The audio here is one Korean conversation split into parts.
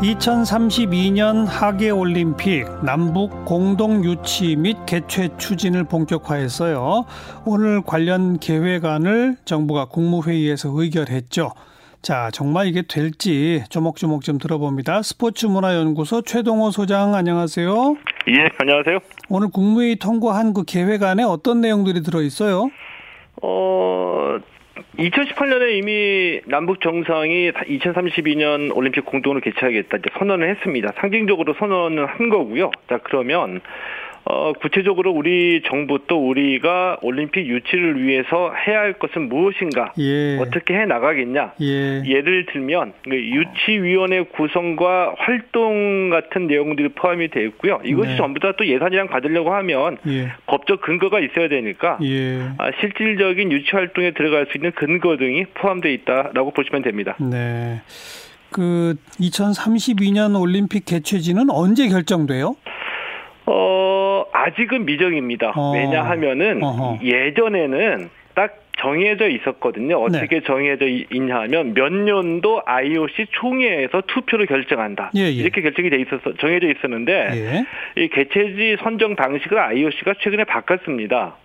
2032년 하계 올림픽 남북 공동 유치 및 개최 추진을 본격화했어요. 오늘 관련 계획안을 정부가 국무회의에서 의결했죠. 자, 정말 이게 될지 조목조목 좀 들어봅니다. 스포츠문화연구소 최동호 소장 안녕하세요. 예, 안녕하세요. 오늘 국무회의 통과한 그 계획안에 어떤 내용들이 들어 있어요? 어, 2018년에 이미 남북 정상이 2032년 올림픽 공동으로 개최하겠다 이제 선언을 했습니다. 상징적으로 선언을 한 거고요. 자, 그러면 어, 구체적으로 우리 정부 또 우리가 올림픽 유치를 위해서 해야 할 것은 무엇인가? 예. 어떻게 해 나가겠냐? 예. 예를 들면 그 유치위원회 구성과 활동 같은 내용들이 포함이 되어 있고요. 이것이 네. 전부 다 또 예산이랑 받으려고 하면 예. 법적 근거가 있어야 되니까 예. 아, 실질적인 유치 활동에 들어갈 수 있는 근거 등이 포함되어 있다라고 보시면 됩니다. 네. 그 2032년 올림픽 개최지는 언제 결정돼요? 어, 아직은 미정입니다. 어. 왜냐하면은 어허. 예전에는 딱 정해져 있었거든요. 어떻게 정해져 이- 있냐 하면 몇 년도 IOC 총회에서 투표를 결정한다. 예, 예. 이렇게 결정이 돼 있었어 정해져 있었는데 예. 이 개최지 선정 방식을 IOC가 최근에 바꿨습니다.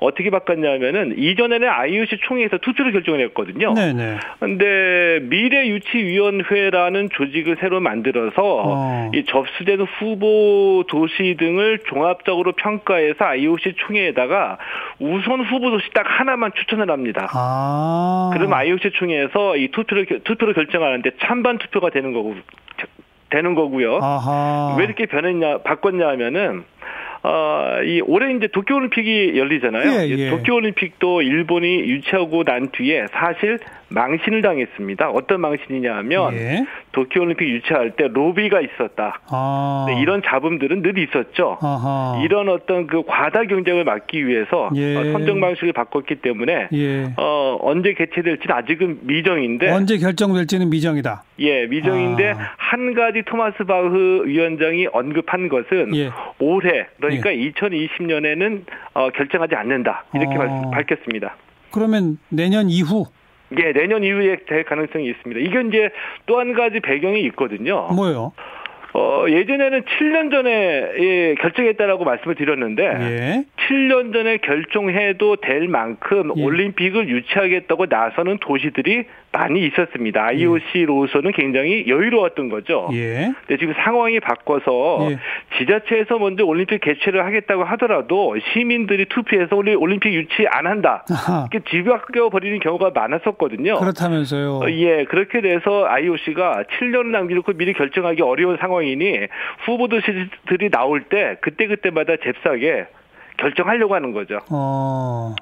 어떻게 바꿨냐면은 이전에는 IOC 총회에서 투표를 결정을 했거든요. 네, 네. 근데 미래유치위원회라는 조직을 새로 만들어서 어. 이 접수되는 후보 도시 등을 종합적으로 평가해서 IOC 총회에다가 우선 후보 도시 딱 하나만 추천을 합니다. 아. 그럼 IOC 총회에서 이 투표를 결- 투표를 결정하는데 찬반 투표가 되는 거고 되는 거고요. 아하. 왜 이렇게 변했냐 바꿨냐 하면은 어, 이 올해 이제 도쿄올림픽이 열리잖아요. 예, 이 예. 도쿄올림픽도 일본이 유치하고 난 뒤에 사실 망신을 당했습니다. 어떤 망신이냐 하면 예. 도쿄올림픽 유치할 때 로비가 있었다. 아. 네, 이런 잡음들은 늘 있었죠. 아하. 이런 어떤 그 과다 경쟁을 막기 위해서 예. 어, 선정 방식을 바꿨기 때문에 예. 어, 언제 개최될지는 아직은 미정인데 언제 결정될지는 미정이다. 예, 미정인데 아. 한 가지 토마스 바흐 위원장이 언급한 것은 예. 올해 그러니까 2020년에는 어, 결정하지 않는다 이렇게 어. 밝, 혔습니다 그러면 내년 이후 예, 내년 이후에 될 가능성이 있습니다. 이게 이제 또 한 가지 배경이 있거든요. 뭐요? 어, 예전에는 7년 전에 예, 결정했다라고 말씀을 드렸는데 예. 7년 전에 결정해도 될 만큼 예. 올림픽을 유치하겠다고 나서는 도시들이 많이 있었습니다. IOC로서는 굉장히 여유로웠던 거죠. 예. 근데 지금 상황이 바꿔서 예. 지자체에서 먼저 올림픽 개최를 하겠다고 하더라도 시민들이 투표해서 우리 올림픽 유치 안 한다. 아하. 이렇게 뒤바뀌어 버리는 경우가 많았었거든요. 그렇다면서요. 어, 예, 그렇게 돼서 IOC가 7년을 남겨놓고 미리 결정하기 어려운 상황 이니 후보들이 나올 때 그때그때마다 잽싸게 결정하려고 하는 거죠. 어.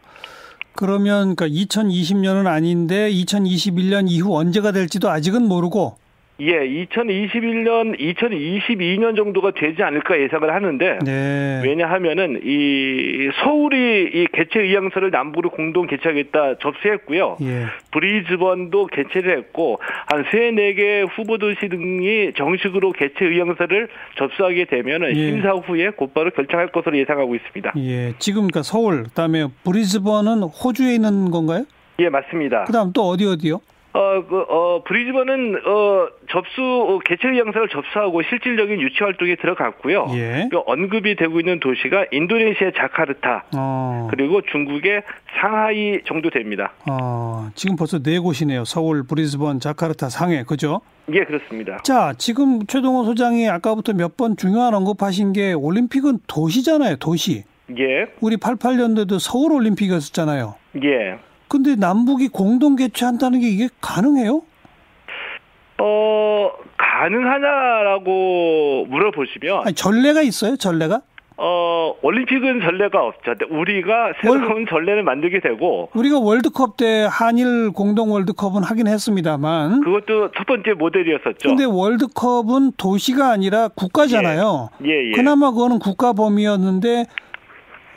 그러면 그러니까 2020년은 아닌데 2021년 이후 언제가 될지도 아직은 모르고 예, 2021년, 2022년 정도가 되지 않을까 예상을 하는데 네. 왜냐하면은 이 서울이 이 개최 의향서를 남부로 공동 개최하겠다 접수했고요. 예. 브리즈번도 개최를 했고 한 세 네 개 후보 도시 등이 정식으로 개최 의향서를 접수하게 되면은 예. 심사 후에 곧바로 결정할 것으로 예상하고 있습니다. 예. 지금 그러니까 서울 그다음에 브리즈번은 호주에 있는 건가요? 예, 맞습니다. 그다음 또 어디 어디요? 어, 그, 어, 브리즈번은, 어, 접수, 어, 개최 의향서를 접수하고 실질적인 유치 활동에 들어갔고요. 예. 그 언급이 되고 있는 도시가 인도네시아 자카르타, 어. 그리고 중국의 상하이 정도 됩니다. 어, 지금 벌써 네 곳이네요. 서울, 브리즈번, 자카르타, 상해. 그죠? 예, 그렇습니다. 자, 지금 최동호 소장이 아까부터 몇 번 중요한 언급하신 게 올림픽은 도시잖아요. 도시. 예, 우리 88년도에도 서울 올림픽이었었잖아요. 예. 근데 남북이 공동 개최한다는 게 이게 가능해요? 어, 가능하냐라고 물어보시면, 아니, 전례가 있어요? 전례가? 어, 올림픽은 전례가 없죠. 우리가 새로운 전례를 만들게 되고, 우리가 월드컵 때 한일 공동 월드컵은 하긴 했습니다만 그것도 첫 번째 모델이었었죠. 근데 월드컵은 도시가 아니라 국가잖아요. 예, 예. 그나마 그거는 국가 범위였는데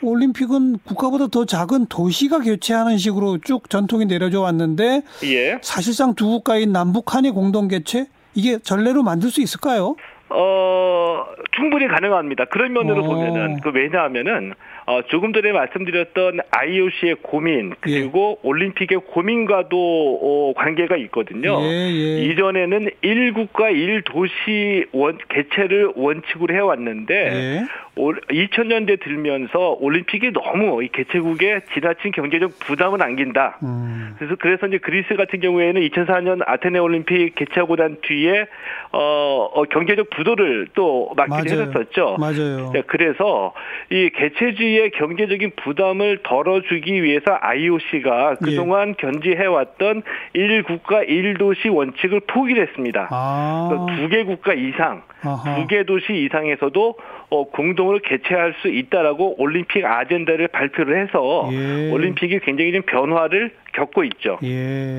올림픽은 국가보다 더 작은 도시가 개최하는 식으로 쭉 전통이 내려져 왔는데 예. 사실상 두 국가인 남북 한일 공동 개최 이게 전례로 만들 수 있을까요? 어, 충분히 가능합니다. 그런 면으로 어. 보면은, 그 왜냐하면은, 어, 조금 전에 말씀드렸던 IOC의 고민 그리고 예. 올림픽의 고민과도 어, 관계가 있거든요. 예, 예. 이전에는 1국가 1도시 원, 개최를 원칙으로 해왔는데 2000년대 예. 들면서 올림픽이 너무 이 개최국에 지나친 경제적 부담을 안긴다. 음. 그래서 그래서 이제 그리스 같은 경우에는 2004년 아테네 올림픽 개최하고 난 뒤에 어, 어 경제적 부도를 또 막기도 했었죠. 맞아요. 네, 그래서 이 개최주의 의 경제적인 부담을 덜어주기 위해서 IOC가 그동안 예. 견지해왔던 1국가 1도시 원칙을 포기를 했습니다. 아. 두개 국가 이상, 두 개 도시 이상에서도 어, 공동으로 개최할 수 있다라고 올림픽 아젠다를 발표를 해서 예. 올림픽이 굉장히 좀 변화를 겪고 있죠. 예.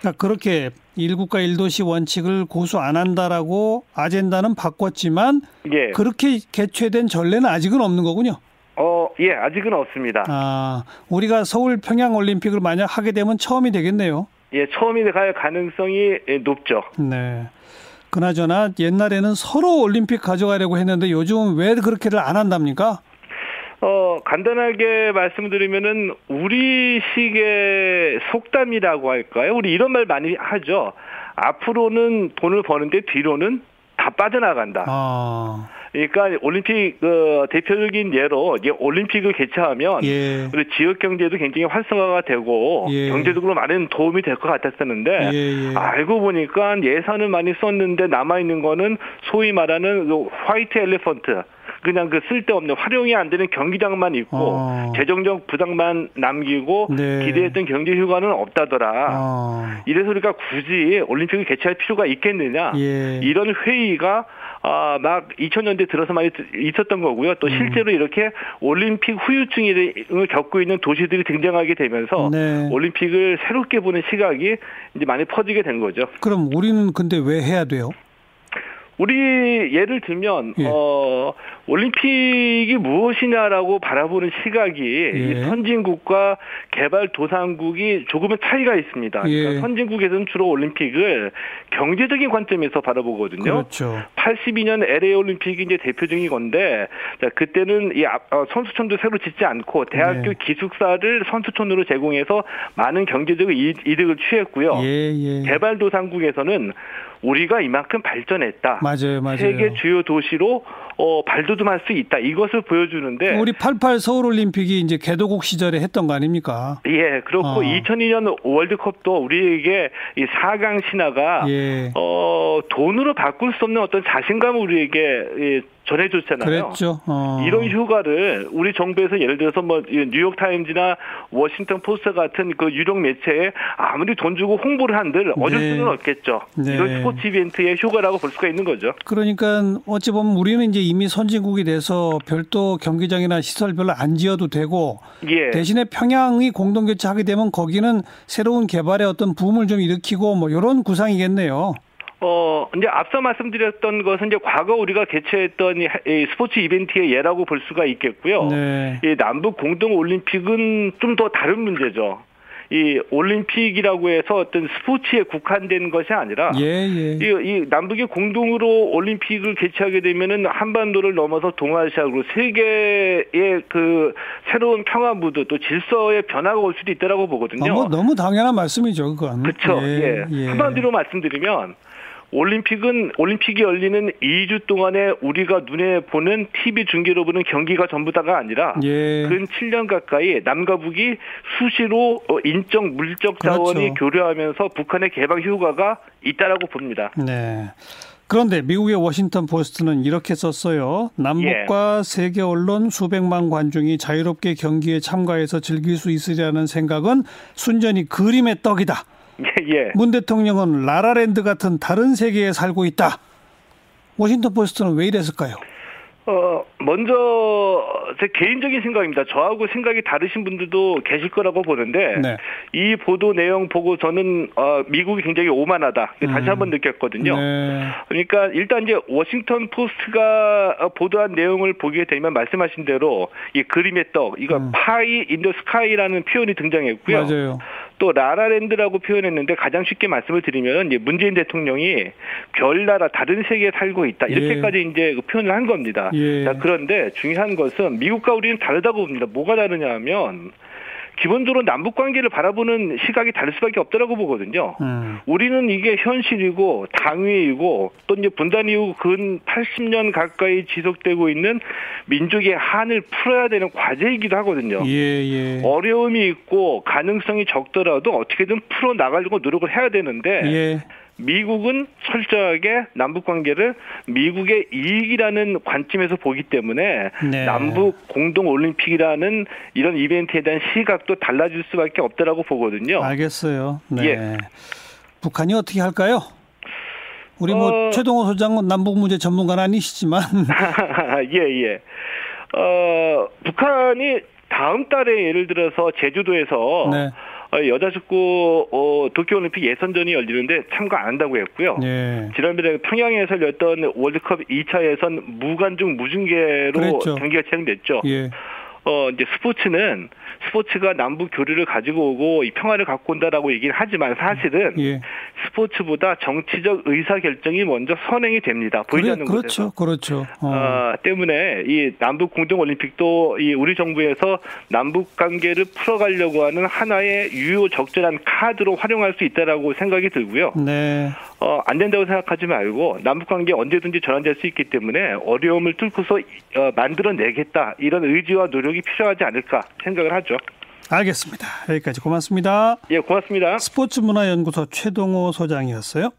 그러니까 그렇게 1국가 1도시 원칙을 고수 안 한다라고 아젠다는 바꿨지만 예. 그렇게 개최된 전례는 아직은 없는 거군요. 어, 예, 아직은 없습니다. 아, 우리가 서울 평양 올림픽을 만약 하게 되면 처음이 되겠네요. 예, 처음이 될 가능성이 높죠. 네. 그나저나 옛날에는 서로 올림픽 가져가려고 했는데 요즘은 왜 그렇게를 안 한답니까? 어, 간단하게 말씀드리면은 우리식의 속담이라고 할까요? 우리 이런 말 많이 하죠. 앞으로는 돈을 버는데 뒤로는 다 빠져나간다. 아. 그러니까 올림픽 그 대표적인 예로 이제 올림픽을 개최하면 예. 우리 지역 경제도 굉장히 활성화가 되고 예. 경제적으로 많은 도움이 될 것 같았었는데 예, 예. 알고 보니까 예산을 많이 썼는데 남아 있는 거는 소위 말하는 그 화이트 엘리펀트 그냥 그 쓸데없는 활용이 안 되는 경기장만 있고 어. 재정적 부담만 남기고 네. 기대했던 경제 효과는 없다더라. 어. 이래서 우리가 굳이 올림픽을 개최할 필요가 있겠느냐? 예. 이런 회의가 아, 막 2000년대 들어서 많이 있었던 거고요. 또 음. 실제로 음. 이렇게 올림픽 후유증을 겪고 있는 도시들이 등장하게 되면서 네. 올림픽을 새롭게 보는 시각이 이제 많이 퍼지게 된 거죠. 그럼 우리는 근데 왜 해야 돼요? 우리 예를 들면 예. 어 올림픽이 무엇이냐라고 바라보는 시각이 예. 선진국과 개발 도상국이 조금은 차이가 있습니다. 예. 그러니까 선진국에서는 주로 올림픽을 경제적인 관점에서 바라보거든요. 그렇죠. 82년 LA 올림픽이 이제 대표적인 건데 자, 그때는 이 어, 선수촌도 새로 짓지 않고 대학교 네. 기숙사를 선수촌으로 제공해서 많은 경제적 이득을 취했고요. 예, 예. 개발 도상국에서는 우리가 이만큼 발전했다. 맞아요, 맞아요. 세계 주요 도시로 어, 발돋움할 수 있다. 이것을 보여주는데 우리 88 서울 올림픽이 이제 개도국 시절에 했던 거 아닙니까? 예, 그렇고 어. 2002년 월드컵도 우리에게 이 4강 신화가 예. 어, 돈으로 바꿀 수 없는 어떤 자신감을 우리에게 전해줬잖아요. 그랬죠. 어. 이런 효과를 우리 정부에서 예를 들어서 뭐 뉴욕 타임즈나 워싱턴 포스트 같은 그 유력 매체에 아무리 돈 주고 홍보를 한들 어쩔 네. 수는 없겠죠. 네. 이런 스포츠 이벤트의 효과라고 볼 수가 있는 거죠. 그러니까 어찌 보면 우리는 이제 이미 선진국이 돼서 별도 경기장이나 시설 별로 안 지어도 되고 예. 대신에 평양이 공동 개최하게 되면 거기는 새로운 개발의 어떤 붐을 좀 일으키고 뭐 이런 구상이겠네요. 어, 이제 앞서 말씀드렸던 것은 이제 과거 우리가 개최했던 이 스포츠 이벤트의 예라고 볼 수가 있겠고요. 네. 이 남북 공동 올림픽은 좀 더 다른 문제죠. 이 올림픽이라고 해서 어떤 스포츠에 국한된 것이 아니라 예, 예. 이, 이 남북이 공동으로 올림픽을 개최하게 되면은 한반도를 넘어서 동아시아로 세계의 그 새로운 평화 무드 또 질서의 변화가 올 수도 있다라고 보거든요. 너무, 너무 당연한 말씀이죠, 그건. 그렇죠. 예. 예. 한마디로 말씀드리면 올림픽은 올림픽이 열리는 2주 동안에 우리가 눈에 보는 TV 중계로 보는 경기가 전부 다가 아니라 예. 근 7년 가까이 남과 북이 수시로 어, 인적 물적 자원이 그렇죠. 교류하면서 북한의 개방 효과가 있다라고 봅니다. 네. 그런데 미국의 워싱턴 포스트는 이렇게 썼어요. 남북과 예. 세계 언론 수백만 관중이 자유롭게 경기에 참가해서 즐길 수 있으리라는 생각은 순전히 그림의 떡이다. 예. 문 대통령은 라라랜드 같은 다른 세계에 살고 있다. 워싱턴 포스트는 왜 이랬을까요? 어, 먼저 제 개인적인 생각입니다. 저하고 생각이 다르신 분들도 계실 거라고 보는데 네. 이 보도 내용 보고 저는 어, 미국이 굉장히 오만하다. 다시 음. 한번 느꼈거든요. 네. 그러니까 일단 이제 워싱턴 포스트가 보도한 내용을 보게 되면 말씀하신 대로 이 그림의 떡, 이거 음. pie in the sky라는 표현이 등장했고요. 맞아요. 또 라라랜드라고 표현했는데 가장 쉽게 말씀을 드리면 이제 문재인 대통령이 별나라 다른 세계에 살고 있다 이렇게까지 예. 이제 그 표현을 한 겁니다. 예. 자, 그런데 중요한 것은 미국과 우리는 다르다고 봅니다. 뭐가 다르냐면 기본적으로 남북 관계를 바라보는 시각이 다를 수밖에 없다라고 보거든요. 음. 우리는 이게 현실이고 당위이고 또 이제 분단 이후 근 80년 가까이 지속되고 있는 민족의 한을 풀어야 되는 과제이기도 하거든요. 예, 예. 어려움이 있고 가능성이 적더라도 어떻게든 풀어 나가려고 노력을 해야 되는데 예. 미국은 철저하게 남북 관계를 미국의 이익이라는 관점에서 보기 때문에 네. 남북 공동 올림픽이라는 이런 이벤트에 대한 시각도 달라질 수밖에 없다라고 보거든요. 알겠어요. 네. 예. 북한이 어떻게 할까요? 우리 뭐 어... 최동호 소장은 남북 문제 전문가는 아니시지만 예 예. 어 북한이 다음 달에 예를 들어서 제주도에서 네. 어, 여자 축구 어, 도쿄올림픽 예선전이 열리는데 참가 안 한다고 했고요. 예. 지난번에 평양에서 열렸던 월드컵 2차 예선 무관중 무중계로 그랬죠. 경기가 진행됐죠. 예. 어, 이제 스포츠는 스포츠가 남북 교류를 가지고 오고 이 평화를 갖고 온다라고 얘기를 하지만 사실은 예. 스포츠보다 정치적 의사 결정이 먼저 선행이 됩니다. 보이지 않는 그래, 그렇죠, 곳에서. 그렇죠. 어. 어, 때문에 이 남북 공동 올림픽도 이 우리 정부에서 남북 관계를 풀어가려고 하는 하나의 유효 적절한 카드로 활용할 수 있다라고 생각이 들고요. 네. 어, 안 된다고 생각하지 말고 남북 관계 언제든지 전환될 수 있기 때문에 어려움을 뚫고서 어, 만들어내겠다 이런 의지와 노력이 필요하지 않을까 생각을 하죠. 알겠습니다. 여기까지 고맙습니다. 예, 고맙습니다. 스포츠문화연구소 최동호 소장이었어요.